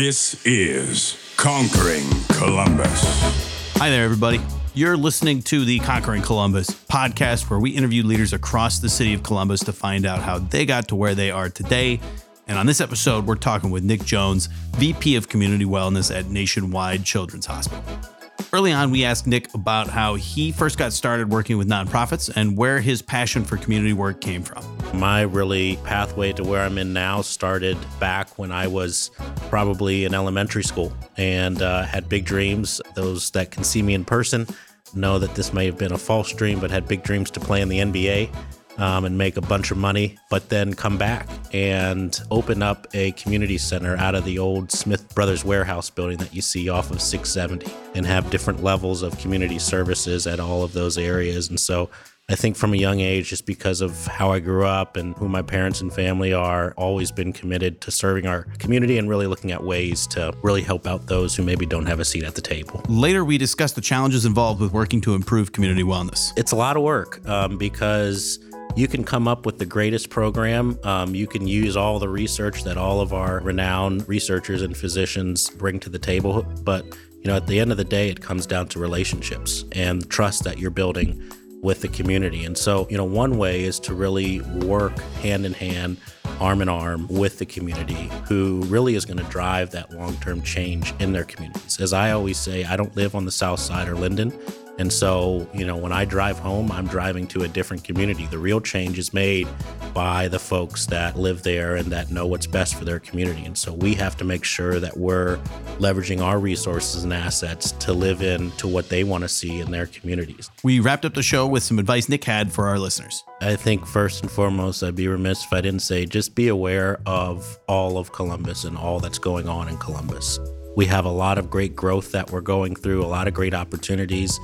This is Conquering Columbus. Hi there, everybody. You're listening to the Conquering Columbus podcast, where we interview leaders across the city of Columbus to find out how they got to where they are today. And on this episode, we're talking with Nick Jones, VP of Community Wellness at Nationwide Children's Hospital. Early on, we asked Nick about how he first got started working with nonprofits and where his passion for community work came from. My really pathway to where I'm in now started back when I was probably in elementary school and uh, had big dreams. Those that can see me in person know that this may have been a false dream, but had big dreams to play in the NBA um, and make a bunch of money, but then come back and open up a community center out of the old Smith Brothers warehouse building that you see off of 670 and have different levels of community services at all of those areas. And so I think from a young age, just because of how I grew up and who my parents and family are, always been committed to serving our community and really looking at ways to really help out those who maybe don't have a seat at the table. Later, we discussed the challenges involved with working to improve community wellness. It's a lot of work um, because you can come up with the greatest program. Um, you can use all the research that all of our renowned researchers and physicians bring to the table. But, you know, at the end of the day, it comes down to relationships and trust that you're building with the community. And so, you know, one way is to really work hand in hand, arm in arm with the community who really is going to drive that long term change in their communities. As I always say, I don't live on the South Side or Linden. And so, you know, when I drive home, I'm driving to a different community. The real change is made by the folks that live there and that know what's best for their community. And so we have to make sure that we're leveraging our resources and assets to live in to what they want to see in their communities. We wrapped up the show with some advice Nick had for our listeners. I think first and foremost, I'd be remiss if I didn't say just be aware of all of Columbus and all that's going on in Columbus. We have a lot of great growth that we're going through, a lot of great opportunities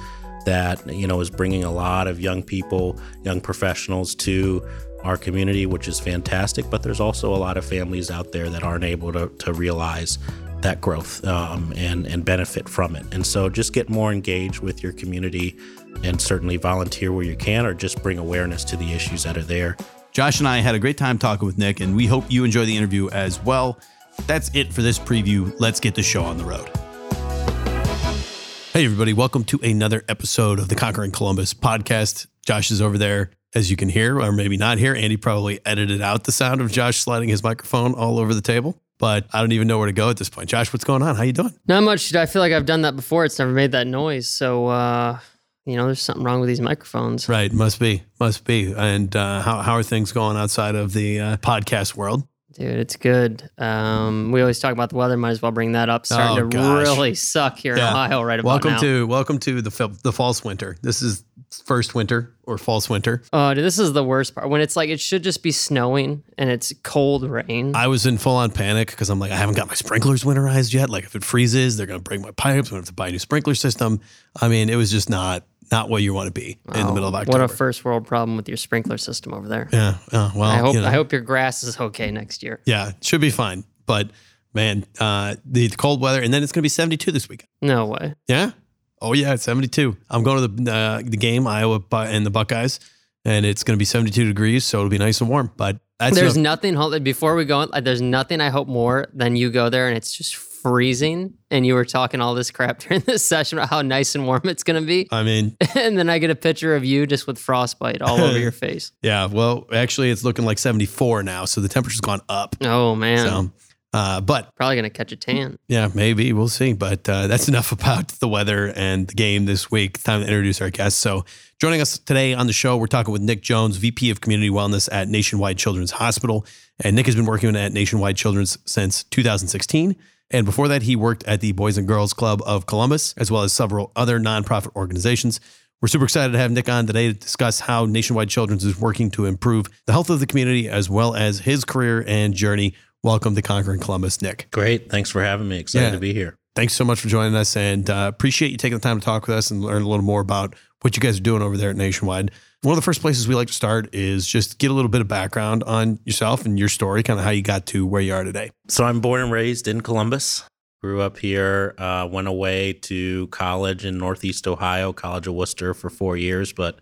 that you know is bringing a lot of young people, young professionals to our community, which is fantastic. But there's also a lot of families out there that aren't able to, to realize that growth um, and and benefit from it. And so just get more engaged with your community, and certainly volunteer where you can, or just bring awareness to the issues that are there. Josh and I had a great time talking with Nick, and we hope you enjoy the interview as well. That's it for this preview. Let's get the show on the road. Hey, everybody, welcome to another episode of the Conquering Columbus podcast. Josh is over there, as you can hear, or maybe not hear. Andy probably edited out the sound of Josh sliding his microphone all over the table, but I don't even know where to go at this point. Josh, what's going on? How you doing? Not much. I feel like I've done that before. It's never made that noise. So, uh, you know, there's something wrong with these microphones. Right. Must be. Must be. And uh, how, how are things going outside of the uh, podcast world? Dude, it's good. Um, we always talk about the weather. Might as well bring that up. Starting Oh, to really suck here Yeah. in Ohio right about welcome now. to welcome to the the false winter. This is first winter or false winter. Oh, dude, this is the worst part. When it's like it should just be snowing and it's cold rain. I was in full on panic because I'm like, I haven't got my sprinklers winterized yet. Like, if it freezes, they're going to break my pipes. I'm to have to buy a new sprinkler system. I mean, it was just not not what you want to be in the middle of October. What a first world problem with your sprinkler system over there. yeah. yeah, well, I hope you know, I hope your grass is okay next year. Yeah, it should be fine. But man, uh, the cold weather, and then it's going to be 72 this weekend. No way. Yeah. Oh yeah, it's 72. I'm going to the uh, the game Iowa and the Buckeyes, and it's going to be 72 degrees, so it'll be nice and warm. But that's There's enough- nothing. Hold before we go. Like, there's nothing I hope more than you go there and it's just freezing, and you were talking all this crap during this session about how nice and warm it's going to be, I mean, and then I get a picture of you just with frostbite all over your face. yeah. Well, actually, it's looking like 74 now, so the temperature's gone up. Oh man, So, uh, but probably gonna catch a tan. yeah, maybe we'll see. But uh, that's enough about the weather and the game this week. Time to introduce our guests. So, joining us today on the show, we're talking with Nick Jones, VP of Community Wellness at Nationwide Children's Hospital. And Nick has been working at Nationwide Children's since 2016. And before that, he worked at the Boys and Girls Club of Columbus, as well as several other nonprofit organizations. We're super excited to have Nick on today to discuss how Nationwide Children's is working to improve the health of the community as well as his career and journey. Welcome to Conquering Columbus, Nick. Great. Thanks for having me. Excited Yeah. to be here. Thanks so much for joining us and uh, appreciate you taking the time to talk with us and learn a little more about what you guys are doing over there at Nationwide. One of the first places we like to start is just get a little bit of background on yourself and your story, kind of how you got to where you are today. So I'm born and raised in Columbus. Grew up here, uh, went away to college in Northeast Ohio, College of Wooster for four years, but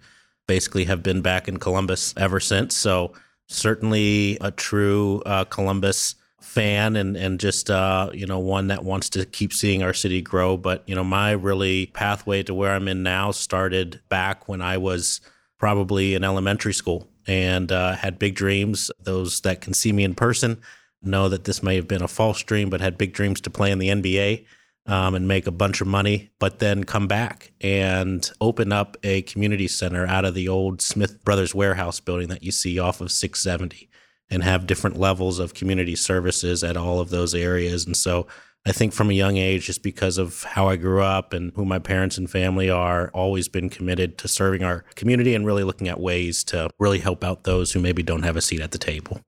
basically have been back in Columbus ever since. So certainly a true uh, Columbus fan and and just uh, you know one that wants to keep seeing our city grow. But you know, my really pathway to where I'm in now started back when I was probably in elementary school and uh, had big dreams. Those that can see me in person know that this may have been a false dream, but had big dreams to play in the NBA. Um, and make a bunch of money, but then come back and open up a community center out of the old Smith Brothers warehouse building that you see off of 670 and have different levels of community services at all of those areas. And so I think from a young age, just because of how I grew up and who my parents and family are, always been committed to serving our community and really looking at ways to really help out those who maybe don't have a seat at the table.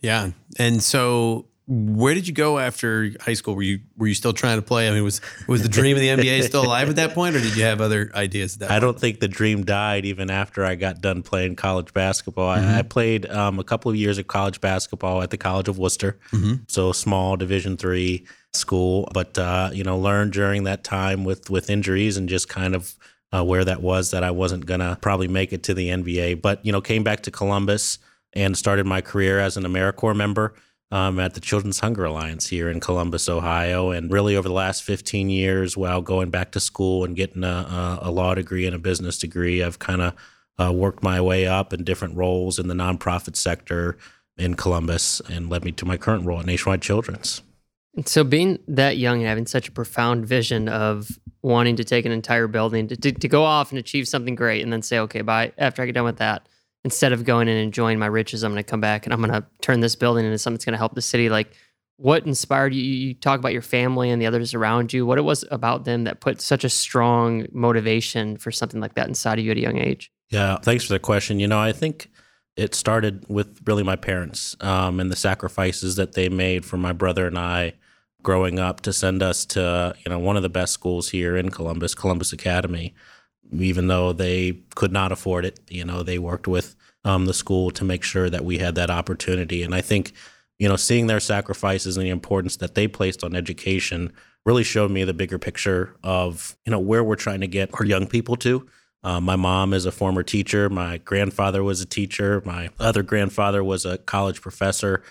Yeah. And so where did you go after high school? Were you were you still trying to play? I mean, was was the dream of the NBA still alive at that point, or did you have other ideas? At that I point? don't think the dream died even after I got done playing college basketball. Mm-hmm. I, I played um, a couple of years of college basketball at the College of Wooster, Mm-hmm. so small Division three school. But uh, you know, learned during that time with with injuries and just kind of uh, where that was that I wasn't gonna probably make it to the NBA. But you know, came back to Columbus and started my career as an AmeriCorps member um, at the Children's Hunger Alliance here in Columbus, Ohio. And really, over the last 15 years, while going back to school and getting a, a, law degree and a business degree, I've kind of uh, worked my way up in different roles in the nonprofit sector in Columbus and led me to my current role at Nationwide Children's. So, being that young and having such a profound vision of wanting to take an entire building to, to, to go off and achieve something great and then say, okay, bye, after I get done with that, instead of going and enjoying my riches, I'm going to come back and I'm going to turn this building into something that's going to help the city. Like, what inspired you? You talk about your family and the others around you. What it was about them that put such a strong motivation for something like that inside of you at a young age? Yeah, thanks for the question. You know, I think it started with really my parents um, and the sacrifices that they made for my brother and I growing up to send us to you know one of the best schools here in Columbus, Columbus Academy. Even though they could not afford it, you know, they worked with um, the school to make sure that we had that opportunity. And I think, you know, seeing their sacrifices and the importance that they placed on education really showed me the bigger picture of you know where we're trying to get our young people to. Uh, my mom is a former teacher. My grandfather was a teacher. My other grandfather was a college professor.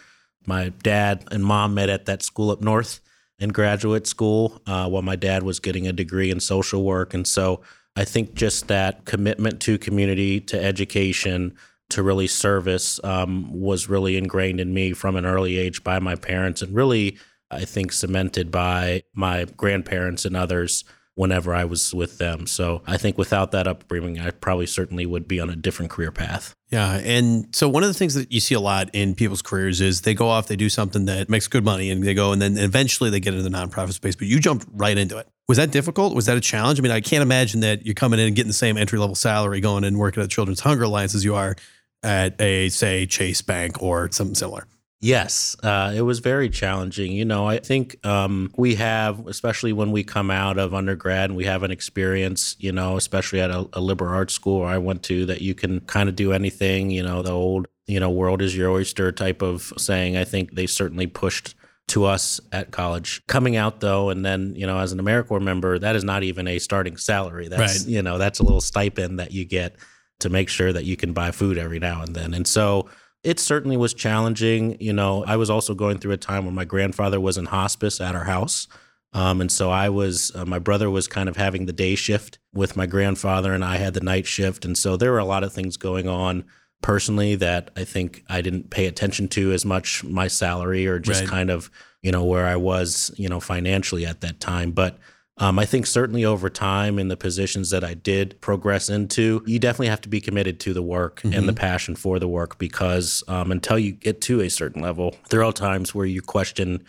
My dad and mom met at that school up north in graduate school uh, while my dad was getting a degree in social work. And so I think just that commitment to community, to education, to really service um, was really ingrained in me from an early age by my parents and really, I think, cemented by my grandparents and others whenever I was with them. So I think without that upbringing, I probably certainly would be on a different career path. Yeah. And so one of the things that you see a lot in people's careers is they go off, they do something that makes good money and they go and then eventually they get into the nonprofit space, but you jumped right into it. Was that difficult? Was that a challenge? I mean, I can't imagine that you're coming in and getting the same entry level salary going and working at Children's Hunger Alliance as you are at a, say, Chase Bank or something similar. Yes, uh, it was very challenging. You know, I think um, we have, especially when we come out of undergrad and we have an experience, you know, especially at a, a liberal arts school I went to, that you can kind of do anything. You know, the old, you know, world is your oyster type of saying. I think they certainly pushed to us at college. Coming out though, and then you know, as an AmeriCorps member, that is not even a starting salary. That's Right. you know, that's a little stipend that you get to make sure that you can buy food every now and then. And so it certainly was challenging. You know, I was also going through a time when my grandfather was in hospice at our house. Um, and so I was, uh, my brother was kind of having the day shift with my grandfather, and I had the night shift. And so there were a lot of things going on personally that I think I didn't pay attention to as much my salary or just Right. kind of, you know, where I was, you know, financially at that time. But um, I think certainly over time in the positions that I did progress into, you definitely have to be committed to the work and the passion for the work because um, until you get to a certain level, there are times where you question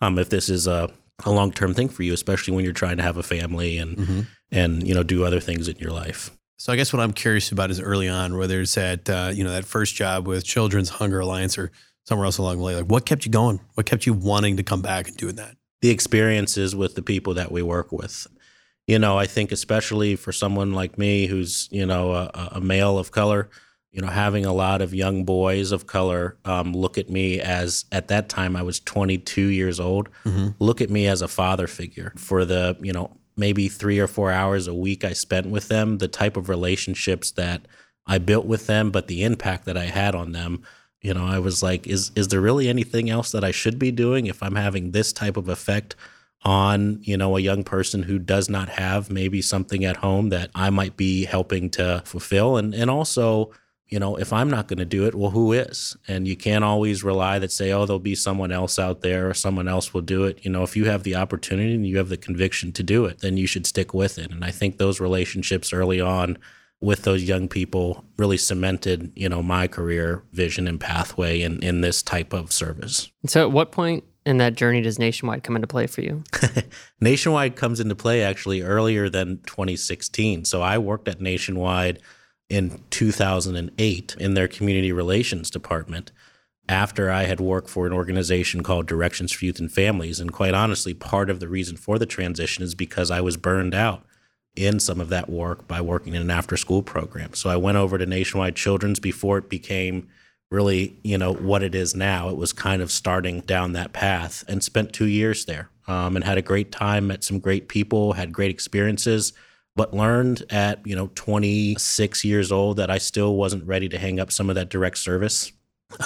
um, if this is a, a long term thing for you, especially when you're trying to have a family and and you know do other things in your life. So I guess what I'm curious about is early on, whether it's at uh, you know that first job with Children's Hunger Alliance or somewhere else along the way, like what kept you going? What kept you wanting to come back and doing that? the experiences with the people that we work with. You know, I think especially for someone like me who's, you know, a, a male of color, you know, having a lot of young boys of color um, look at me as, at that time, I was 22 years old, look at me as a father figure for the, you know, maybe three or four hours a week I spent with them, the type of relationships that I built with them, but the impact that I had on them You know, I was like, is is there really anything else that I should be doing if I'm having this type of effect on, you know, a young person who does not have maybe something at home that I might be helping to fulfill? And and also you know, if I'm not going to do it, well, who is? And you can't always rely that say, oh, there'll be someone else out there or someone else will do it. You know, if you have the opportunity and you have the conviction to do it, then you should stick with it. And I think those relationships early on with those young people really cemented, you know, my career vision and pathway in, in this type of service. So at what point in that journey does Nationwide come into play for you? Nationwide comes into play actually earlier than 2016. So I worked at Nationwide in 2008 in their community relations department after I had worked for an organization called Directions for Youth and Families. And quite honestly, part of the reason for the transition is because I was burned out in some of that work by working in an after school program. So I went over to Nationwide Children's before it became really, you know, what it is now. It was kind of starting down that path and spent two years there um, and had a great time, met some great people, had great experiences but learned at you know 26 years old that I still wasn't ready to hang up some of that direct service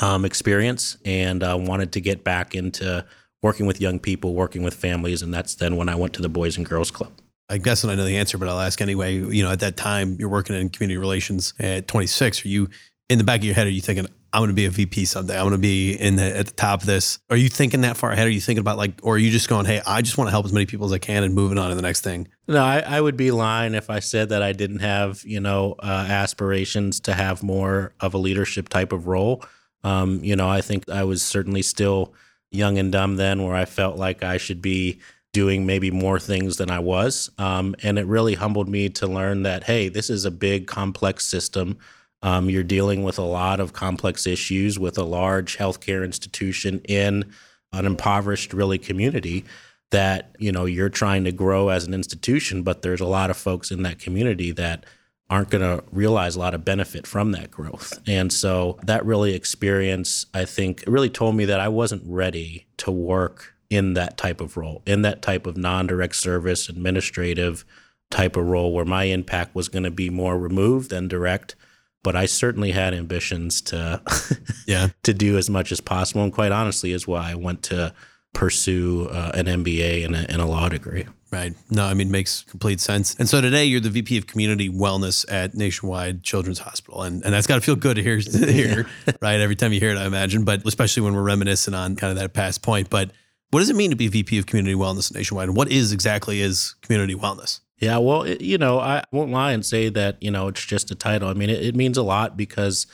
um, experience and uh, wanted to get back into working with young people, working with families, and that's then when I went to the Boys and Girls Club. I guess I know the answer, but I'll ask anyway. You know, at that time, you're working in community relations at 26. Are you in the back of your head? Are you thinking, I'm going to be a VP someday. I'm going to be in the, at the top of this. Are you thinking that far ahead? Are you thinking about like, or are you just going, hey, I just want to help as many people as I can and moving on to the next thing? No, I, I would be lying if I said that I didn't have, you know, uh, aspirations to have more of a leadership type of role. Um, you know, I think I was certainly still young and dumb then, where I felt like I should be doing maybe more things than I was. Um, and it really humbled me to learn that, hey, this is a big, complex system. Um, you're dealing with a lot of complex issues with a large healthcare institution in an impoverished, really, community that you know you're trying to grow as an institution, but there's a lot of folks in that community that aren't going to realize a lot of benefit from that growth. And so that really experience, I think, really told me that I wasn't ready to work in that type of role, in that type of non-direct service, administrative type of role where my impact was going to be more removed than direct but I certainly had ambitions to yeah to do as much as possible. And quite honestly, is why I went to pursue uh, an MBA and a, and a law degree. Right. No, I mean, makes complete sense. And so today you're the VP of Community Wellness at Nationwide Children's Hospital. And, and that's got to feel good to hear, to hear right? Every time you hear it, I imagine, but especially when we're reminiscing on kind of that past point. But what does it mean to be VP of Community Wellness Nationwide? And what is exactly is community wellness? Yeah, well, it, you know, I won't lie and say that, you know, it's just a title. I mean, it, it, means a lot because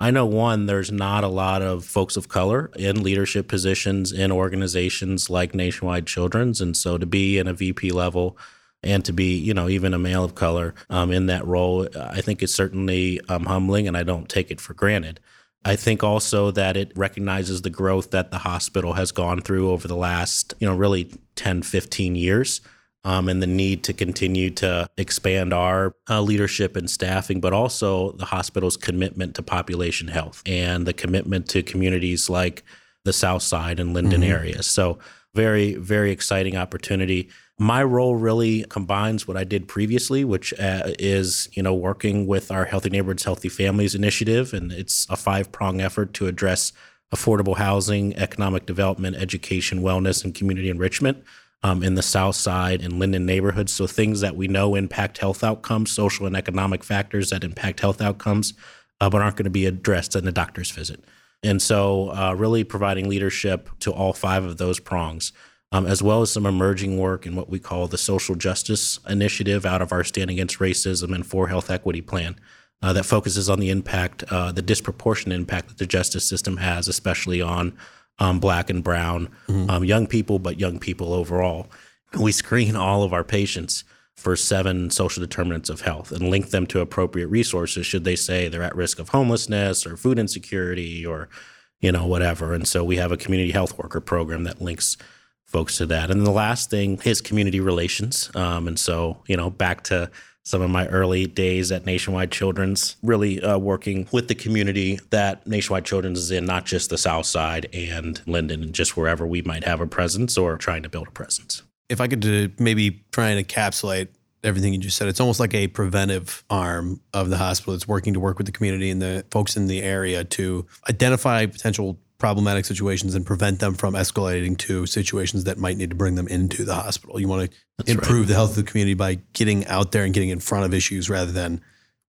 I know one, there's not a lot of folks of color in leadership positions in organizations like Nationwide Children's. And so to be in a VP level and to be, you know, even a male of color um, in that role, I think is certainly um, humbling and I don't take it for granted. I think also that it recognizes the growth that the hospital has gone through over the last, you know, really 10, 15 years um, and the need to continue to expand our uh, leadership and staffing, but also the hospital's commitment to population health and the commitment to communities like the South Side and Linden mm-hmm. areas. So, very, very exciting opportunity. My role really combines what I did previously, which uh, is you know working with our Healthy Neighborhoods, Healthy Families initiative, and it's a five prong effort to address affordable housing, economic development, education, wellness, and community enrichment um, in the South Side and Linden neighborhoods. So things that we know impact health outcomes, social and economic factors that impact health outcomes, uh, but aren't going to be addressed in a doctor's visit. And so, uh, really providing leadership to all five of those prongs, um, as well as some emerging work in what we call the social justice initiative out of our Stand Against Racism and For Health Equity plan. Uh, that focuses on the impact, uh, the disproportionate impact that the justice system has, especially on um, black and brown, mm-hmm. um, young people, but young people overall. We screen all of our patients for seven social determinants of health and link them to appropriate resources should they say they're at risk of homelessness or food insecurity or you know whatever and so we have a community health worker program that links folks to that and the last thing is community relations um, and so you know back to some of my early days at Nationwide Children's, really uh, working with the community that Nationwide Children's is in, not just the South Side and Linden, and just wherever we might have a presence or trying to build a presence. If I could uh, maybe try and encapsulate everything you just said. It's almost like a preventive arm of the hospital. It's working to work with the community and the folks in the area to identify potential problematic situations and prevent them from escalating to situations that might need to bring them into the hospital. You want to That's improve right. the health of the community by getting out there and getting in front of issues rather than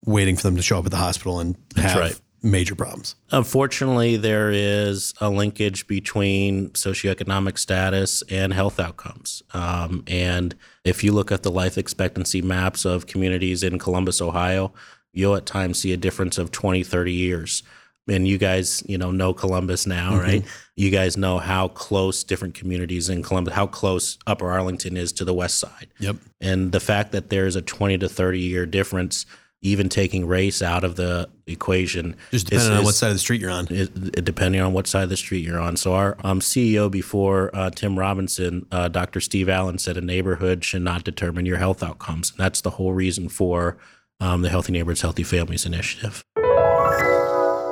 waiting for them to show up at the hospital and That's have right. major problems. Unfortunately, there is a linkage between socioeconomic status and health outcomes. Um, and if you look at the life expectancy maps of communities in Columbus, Ohio, you'll at times see a difference of 20, 30 years. And you guys, you know, know Columbus now, right? You guys know how close different communities in Columbus, how close Upper Arlington is to the west side. Yep. And the fact that there's a 20 to 30 year difference, even taking race out of the equation, Just is- depending on is- what side of the street you're on. it, it- depending on what side of the street you're on. So our um, CEO before uh, Tim Robinson, uh, Dr. Steve Allen said a neighborhood should not determine your health outcomes. And that's the whole reason for um, the Healthy Neighborhoods, Healthy Families initiative.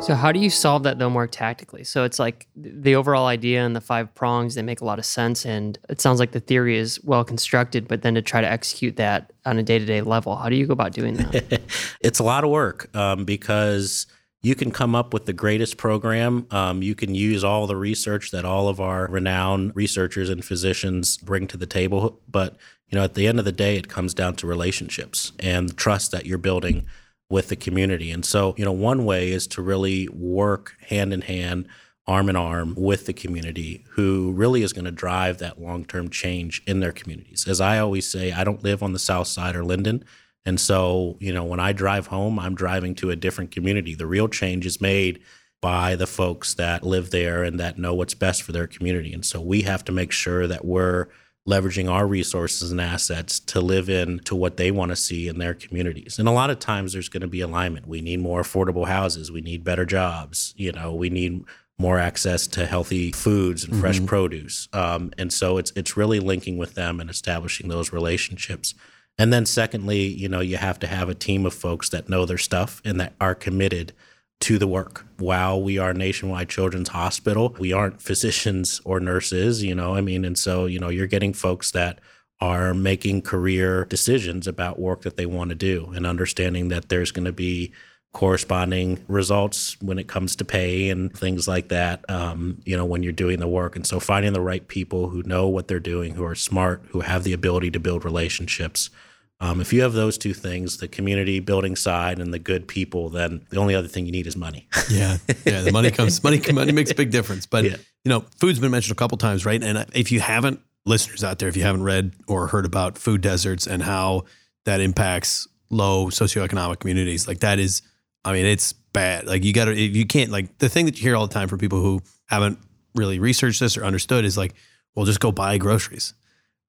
So how do you solve that though more tactically? So it's like the overall idea and the five prongs they make a lot of sense, and it sounds like the theory is well constructed. But then to try to execute that on a day to day level, how do you go about doing that? it's a lot of work um, because you can come up with the greatest program. Um, you can use all the research that all of our renowned researchers and physicians bring to the table. But you know, at the end of the day, it comes down to relationships and trust that you're building with the community. And so, you know, one way is to really work hand in hand, arm in arm with the community who really is going to drive that long term change in their communities. As I always say, I don't live on the south side or Linden. And so, you know, when I drive home, I'm driving to a different community. The real change is made by the folks that live there and that know what's best for their community. And so we have to make sure that we're leveraging our resources and assets to live in to what they want to see in their communities. And a lot of times there's going to be alignment. We need more affordable houses, we need better jobs, you know, we need more access to healthy foods and fresh produce. Um, and so it's it's really linking with them and establishing those relationships. And then secondly, you know, you have to have a team of folks that know their stuff and that are committed to the work. While we are Nationwide Children's Hospital, we aren't physicians or nurses, you know, I mean, and so, you know, you're getting folks that are making career decisions about work that they want to do and understanding that there's going to be corresponding results when it comes to pay and things like that, um, you know, when you're doing the work. And so finding the right people who know what they're doing, who are smart, who have the ability to build relationships. Um, if you have those two things, the community building side and the good people, then the only other thing you need is money. Yeah, yeah. The money comes. Money money makes a big difference. But Yeah. you know, food's been mentioned a couple times, right? And if you haven't, listeners out there, if you haven't read or heard about food deserts and how that impacts low socioeconomic communities, like that is, I mean, it's bad. Like you got to, you can't like the thing that you hear all the time from people who haven't really researched this or understood is like, well, just go buy groceries.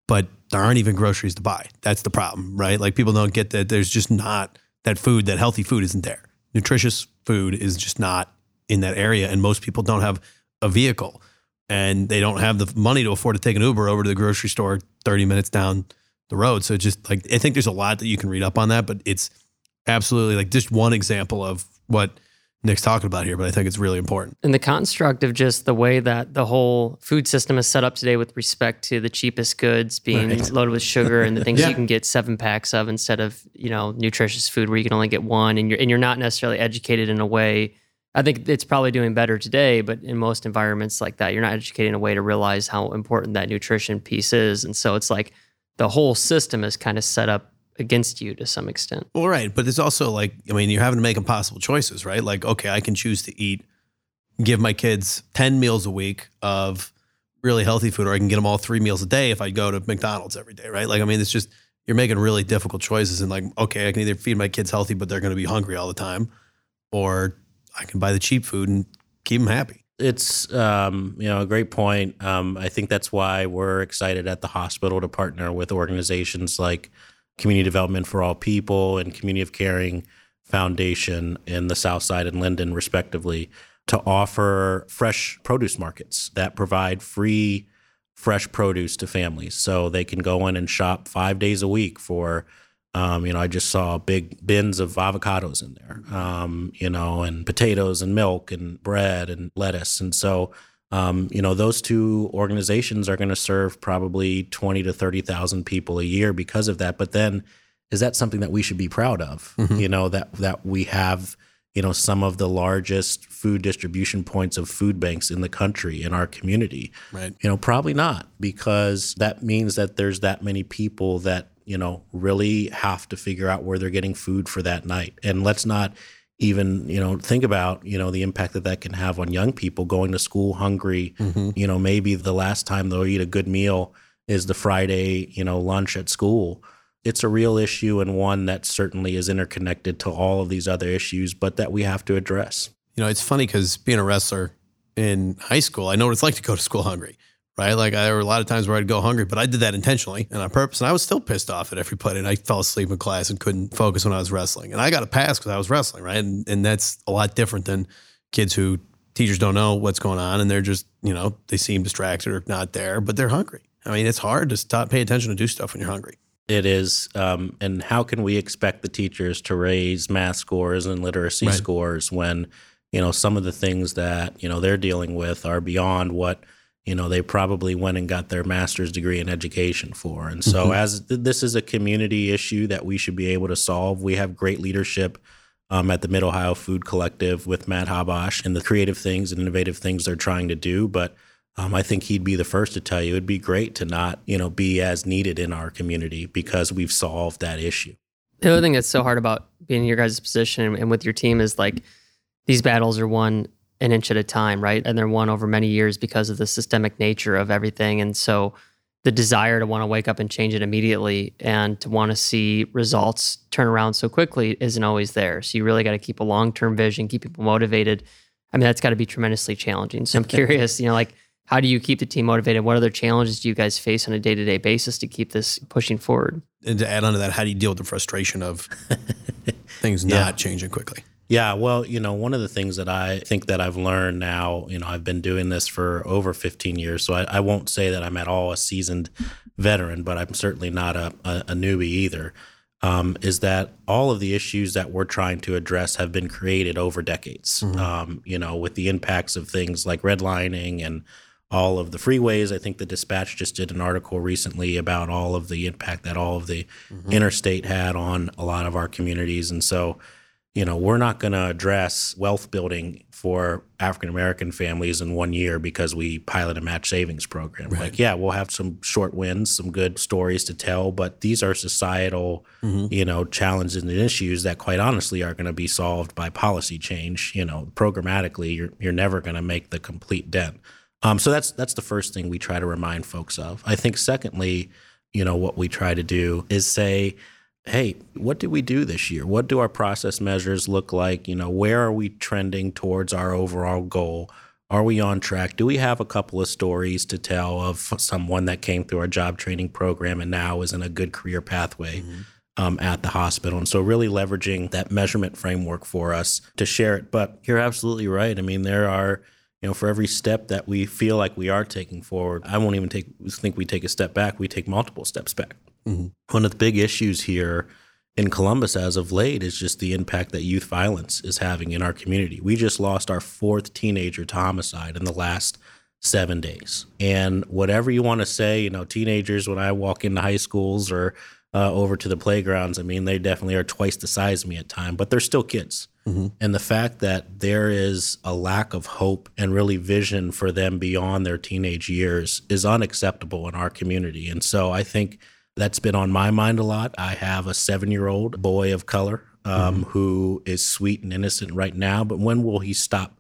But there aren't even groceries to buy. That's the problem, right? Like people don't get that there's just not that food, that healthy food isn't there. Nutritious food is just not in that area. And most people don't have a vehicle and they don't have the money to afford to take an Uber over to the grocery store 30 minutes down the road. So just like, I think there's a lot that you can read up on that, but it's absolutely like just one example of what Nick's talking about here, but I think it's really important. And the construct of just the way that the whole food system is set up today with respect to the cheapest goods being Right. loaded with sugar and the things Yeah. you can get seven packs of instead of, you know, nutritious food where you can only get one and you're and you're not necessarily educated in a way I think it's probably doing better today, but in most environments like that, you're not educated in a way to realize how important that nutrition piece is. And so it's like the whole system is kind of set up against you to some extent. Well, right. But it's also like, I mean, you're having to make impossible choices, right? Like, okay, I can choose to eat give my kids 10 meals a week of really healthy food, or I can get them all three meals a day if I go to McDonald's every day, right? Like, I mean, it's just, you're making really difficult choices. And like, okay, I can either feed my kids healthy, but they're going to be hungry all the time, or I can buy the cheap food and keep them happy. It's um, you know a great point. Um, I think that's why we're excited at the hospital to partner with organizations like Community Development for All People and Community of Caring Foundation in the South Side and Linden, respectively, to offer fresh produce markets that provide free fresh produce to families, so they can go in and shop five days a week for um, you know, I just saw big bins of avocados in there, um, you know, and potatoes and milk and bread and lettuce. And so, um, you know, those two organizations are going to serve probably 20 to 30,000 people a year because of that. But then is that something that we should be proud of? Mm-hmm. You know, that, that we have, you know, some of the largest food distribution points of food banks in the country in our community. Right. You know, probably not because that means that there's that many people that you know, really have to figure out where they're getting food for that night. And let's not even, you know, think about, you know, the impact that that can have on young people going to school hungry. Mm-hmm. You know, maybe the last time they'll eat a good meal is the Friday, you know, lunch at school. It's a real issue and one that certainly is interconnected to all of these other issues, but that we have to address. You know, it's funny because being a wrestler in high school, I know what it's like to go to school hungry right? Like I, there were a lot of times where I'd go hungry, but I did that intentionally and on purpose. And I was still pissed off at everybody. And I fell asleep in class and couldn't focus when I was wrestling. And I got a pass because I was wrestling, right? And, and that's a lot different than kids who teachers don't know what's going on and they're just, you know, they seem distracted or not there, but they're hungry. I mean, it's hard to stop, pay attention to do stuff when you're hungry. It is. Um, and how can we expect the teachers to raise math scores and literacy right. scores when, you know, some of the things that, you know, they're dealing with are beyond what – you know they probably went and got their master's degree in education for and so mm-hmm. as th- this is a community issue that we should be able to solve we have great leadership um, at the mid ohio food collective with matt habash and the creative things and innovative things they're trying to do but um, I think he'd be the first to tell you it'd be great to not, you know, be as needed in our community because we've solved that issue. The other thing that's so hard about being in your guys' position and with your team is like these battles are won an inch at a time, right? And they're won over many years because of the systemic nature of everything. And so the desire to want to wake up and change it immediately and to want to see results turn around so quickly isn't always there. So you really got to keep a long term vision, keep people motivated. I mean, that's got to be tremendously challenging. So I'm curious, you know, like how do you keep the team motivated? What other challenges do you guys face on a day to day basis to keep this pushing forward? And to add on to that, how do you deal with the frustration of things yeah. not changing quickly? Yeah, well, you know, one of the things that I think that I've learned now, you know, I've been doing this for over 15 years, so I, I won't say that I'm at all a seasoned veteran, but I'm certainly not a, a, a newbie either. Um, is that all of the issues that we're trying to address have been created over decades? Mm-hmm. Um, you know, with the impacts of things like redlining and all of the freeways. I think the Dispatch just did an article recently about all of the impact that all of the mm-hmm. interstate had on a lot of our communities, and so you know, we're not going to address wealth building for African American families in one year because we pilot a match savings program. Right. Like, yeah, we'll have some short wins, some good stories to tell, but these are societal, mm-hmm. you know, challenges and issues that, quite honestly, are going to be solved by policy change. You know, programmatically, you're you're never going to make the complete dent. Um, so that's that's the first thing we try to remind folks of. I think, secondly, you know, what we try to do is say hey, what did we do this year? What do our process measures look like? You know, where are we trending towards our overall goal? Are we on track? Do we have a couple of stories to tell of someone that came through our job training program and now is in a good career pathway? Mm-hmm. Um, at the hospital. And so, really leveraging that measurement framework for us to share it. But you're absolutely right. I mean, there are, you know, for every step that we feel like we are taking forward, I won't even take think we take a step back. We take multiple steps back. Mm-hmm. One of the big issues here in Columbus as of late is just the impact that youth violence is having in our community. We just lost our fourth teenager to homicide in the last seven days. And whatever you want to say, you know, teenagers, when I walk into high schools or uh, over to the playgrounds, I mean, they definitely are twice the size of me at time, but they're still kids. Mm-hmm. And the fact that there is a lack of hope and really vision for them beyond their teenage years is unacceptable in our community. And so I think – that's been on my mind a lot. I have a seven year old boy of color um, mm-hmm. who is sweet and innocent right now, but when will he stop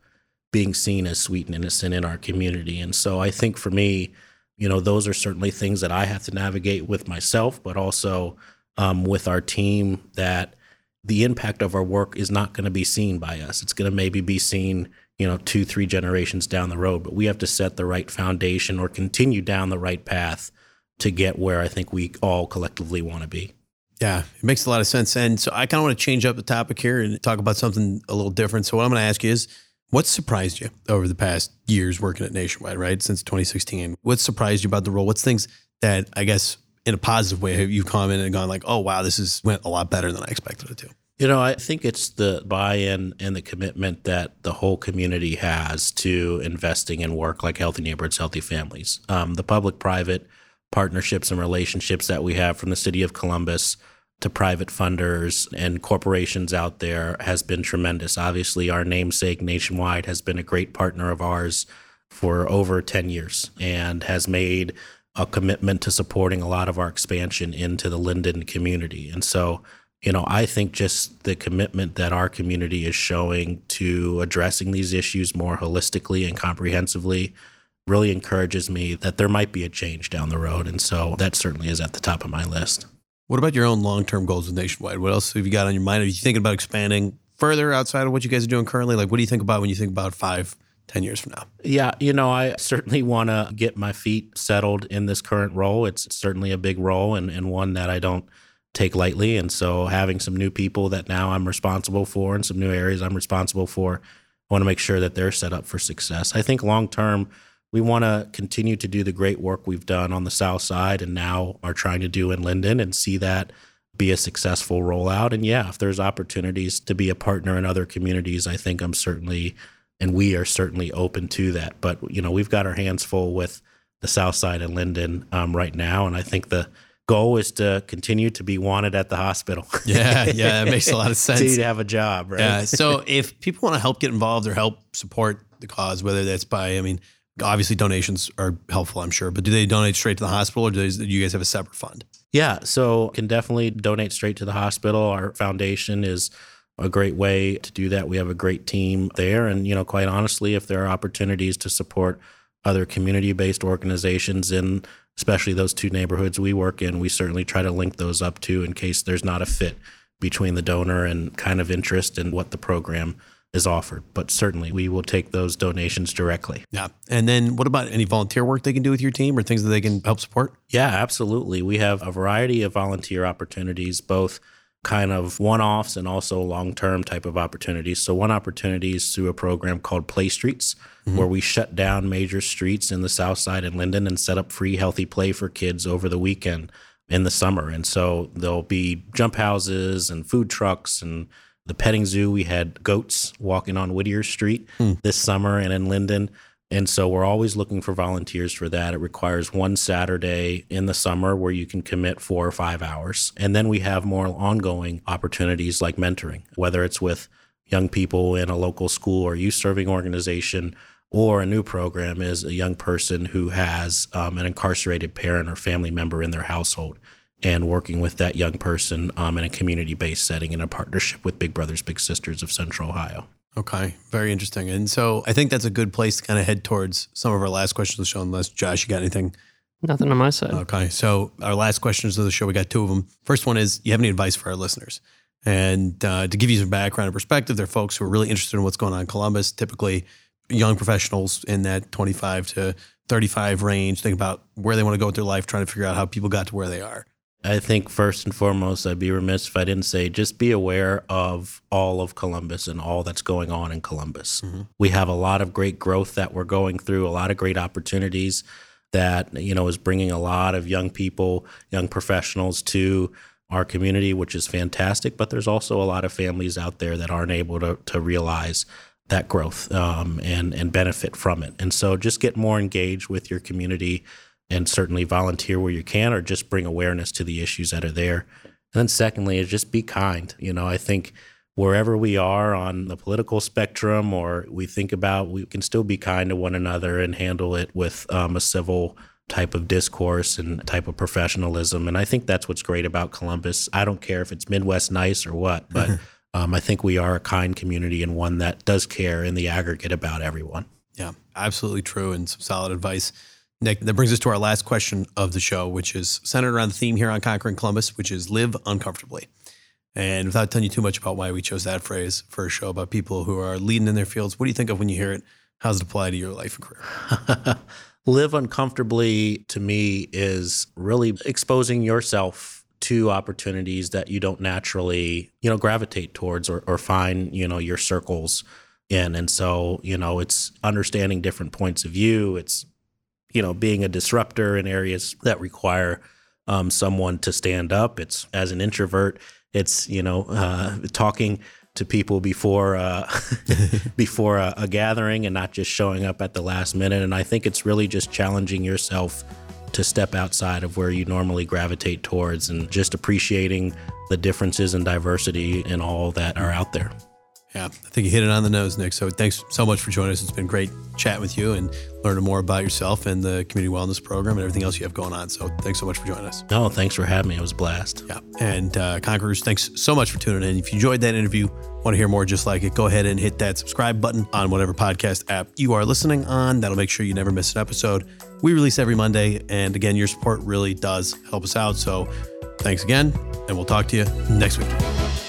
being seen as sweet and innocent in our community. And so I think for me, you know, those are certainly things that I have to navigate with myself, but also um, with our team that the impact of our work is not going to be seen by us. It's going to maybe be seen, you know, two, three generations down the road, but we have to set the right foundation or continue down the right path to get where I think we all collectively want to be. Yeah, it makes a lot of sense. And so I kind of want to change up the topic here and talk about something a little different. So what I'm going to ask you is, what surprised you over the past years working at Nationwide, right? Since 2016, what surprised you about the role? What's things that I guess in a positive way have you come in and gone like, oh wow, this is went a lot better than I expected it to? You know, I think it's the buy-in and the commitment that the whole community has to investing in work like Healthy Neighborhoods, Healthy Families. Um, the public-private partnerships and relationships that we have from the city of Columbus to private funders and corporations out there has been tremendous. Obviously, our namesake Nationwide has been a great partner of ours for over 10 years and has made a commitment to supporting a lot of our expansion into the Linden community. And so, you know, I think just the commitment that our community is showing to addressing these issues more holistically and comprehensively really encourages me that there might be a change down the road. And so that certainly is at the top of my list. What about your own long term goals with Nationwide? What else have you got on your mind? Are you thinking about expanding further outside of what you guys are doing currently? Like, what do you think about when you think about five, ten years from now? Yeah, you know, I certainly want to get my feet settled in this current role. It's certainly a big role and, and one that I don't take lightly. And so having some new people that now I'm responsible for and some new areas I'm responsible for, I want to make sure that they're set up for success. I think long term, we want to continue to do the great work we've done on the south side and now are trying to do in Linden and see that be a successful rollout. And yeah, if there's opportunities to be a partner in other communities, I think I'm certainly and we are certainly open to that. But you know, we've got our hands full with the south side and Linden um, right now, and I think the goal is to continue to be wanted at the hospital. Yeah, yeah, that makes a lot of sense. to have a job, right? Yeah. So if people want to help get involved or help support the cause, whether that's by, I mean, obviously donations are helpful, I'm sure, but do they donate straight to the hospital or do, they, do you guys have a separate fund? Yeah, so can definitely donate straight to the hospital. Our foundation is a great way to do that. We have a great team there, and you know, quite honestly, if there are opportunities to support other community-based organizations in especially those two neighborhoods we work in, we certainly try to link those up too in case there's not a fit between the donor and kind of interest in what the program is offered. But certainly we will take those donations directly. Yeah. And then what about any volunteer work they can do with your team or things that they can help support? Yeah, absolutely. We have a variety of volunteer opportunities, both kind of one offs and also long term type of opportunities. So, one opportunity is through a program called Play Streets, mm-hmm. where we shut down major streets in the South Side and Linden and set up free healthy play for kids over the weekend in the summer. And so, there'll be jump houses and food trucks and the petting zoo. We had goats walking on Whittier Street hmm. this summer and in Linden. And so we're always looking for volunteers for that. It requires one Saturday in the summer where you can commit four or five hours. And then we have more ongoing opportunities like mentoring, whether it's with young people in a local school or youth serving organization, or a new program is a young person who has um, an incarcerated parent or family member in their household and working with that young person um, in a community based setting in a partnership with Big Brothers Big Sisters of Central Ohio. Okay, very interesting. And so I think that's a good place to kind of head towards some of our last questions of the show. Unless Josh, you got anything? Nothing on my side. Okay, so our last questions of the show, we got two of them. First one is: You have any advice for our listeners? And uh, to give you some background and perspective, they're folks who are really interested in what's going on in Columbus. Typically, young professionals in that 25 to 35 range, think about where they want to go with their life, trying to figure out how people got to where they are. I think first and foremost, I'd be remiss if I didn't say just be aware of all of Columbus and all that's going on in Columbus. Mm-hmm. We have a lot of great growth that we're going through, a lot of great opportunities that you know is bringing a lot of young people, young professionals to our community, which is fantastic. But there's also a lot of families out there that aren't able to to realize that growth um, and and benefit from it. And so, just get more engaged with your community and certainly volunteer where you can or just bring awareness to the issues that are there. And then secondly is just be kind. You know, I think wherever we are on the political spectrum or we think about, we can still be kind to one another and handle it with um, a civil type of discourse and type of professionalism. And I think that's what's great about Columbus. I don't care if it's Midwest nice or what, but um, I think we are a kind community and one that does care in the aggregate about everyone. Yeah, absolutely true, and some solid advice. Nick, that brings us to our last question of the show, which is centered around the theme here on Conquering Columbus, which is live uncomfortably. And without telling you too much about why we chose that phrase for a show about people who are leading in their fields, what do you think of when you hear it? How does it apply to your life and career? live uncomfortably to me is really exposing yourself to opportunities that you don't naturally, you know, gravitate towards or, or find, you know, your circles in. And so, you know, it's understanding different points of view. It's, you know, being a disruptor in areas that require um, someone to stand up. It's as an introvert, it's you know uh, talking to people before uh, before a, a, gathering and not just showing up at the last minute. And I think it's really just challenging yourself to step outside of where you normally gravitate towards and just appreciating the differences and diversity and all that are out there. Yeah, I think you hit it on the nose, Nick. So thanks so much for joining us. It's been great chatting with you and learning more about yourself and the community wellness program and everything else you have going on. So thanks so much for joining us. No, thanks for having me. It was a blast. Yeah. And uh, Conquerors, thanks so much for tuning in. If you enjoyed that interview, want to hear more just like it, go ahead and hit that subscribe button on whatever podcast app you are listening on. That'll make sure you never miss an episode. We release every Monday. And again, your support really does help us out. So thanks again, and we'll talk to you next week.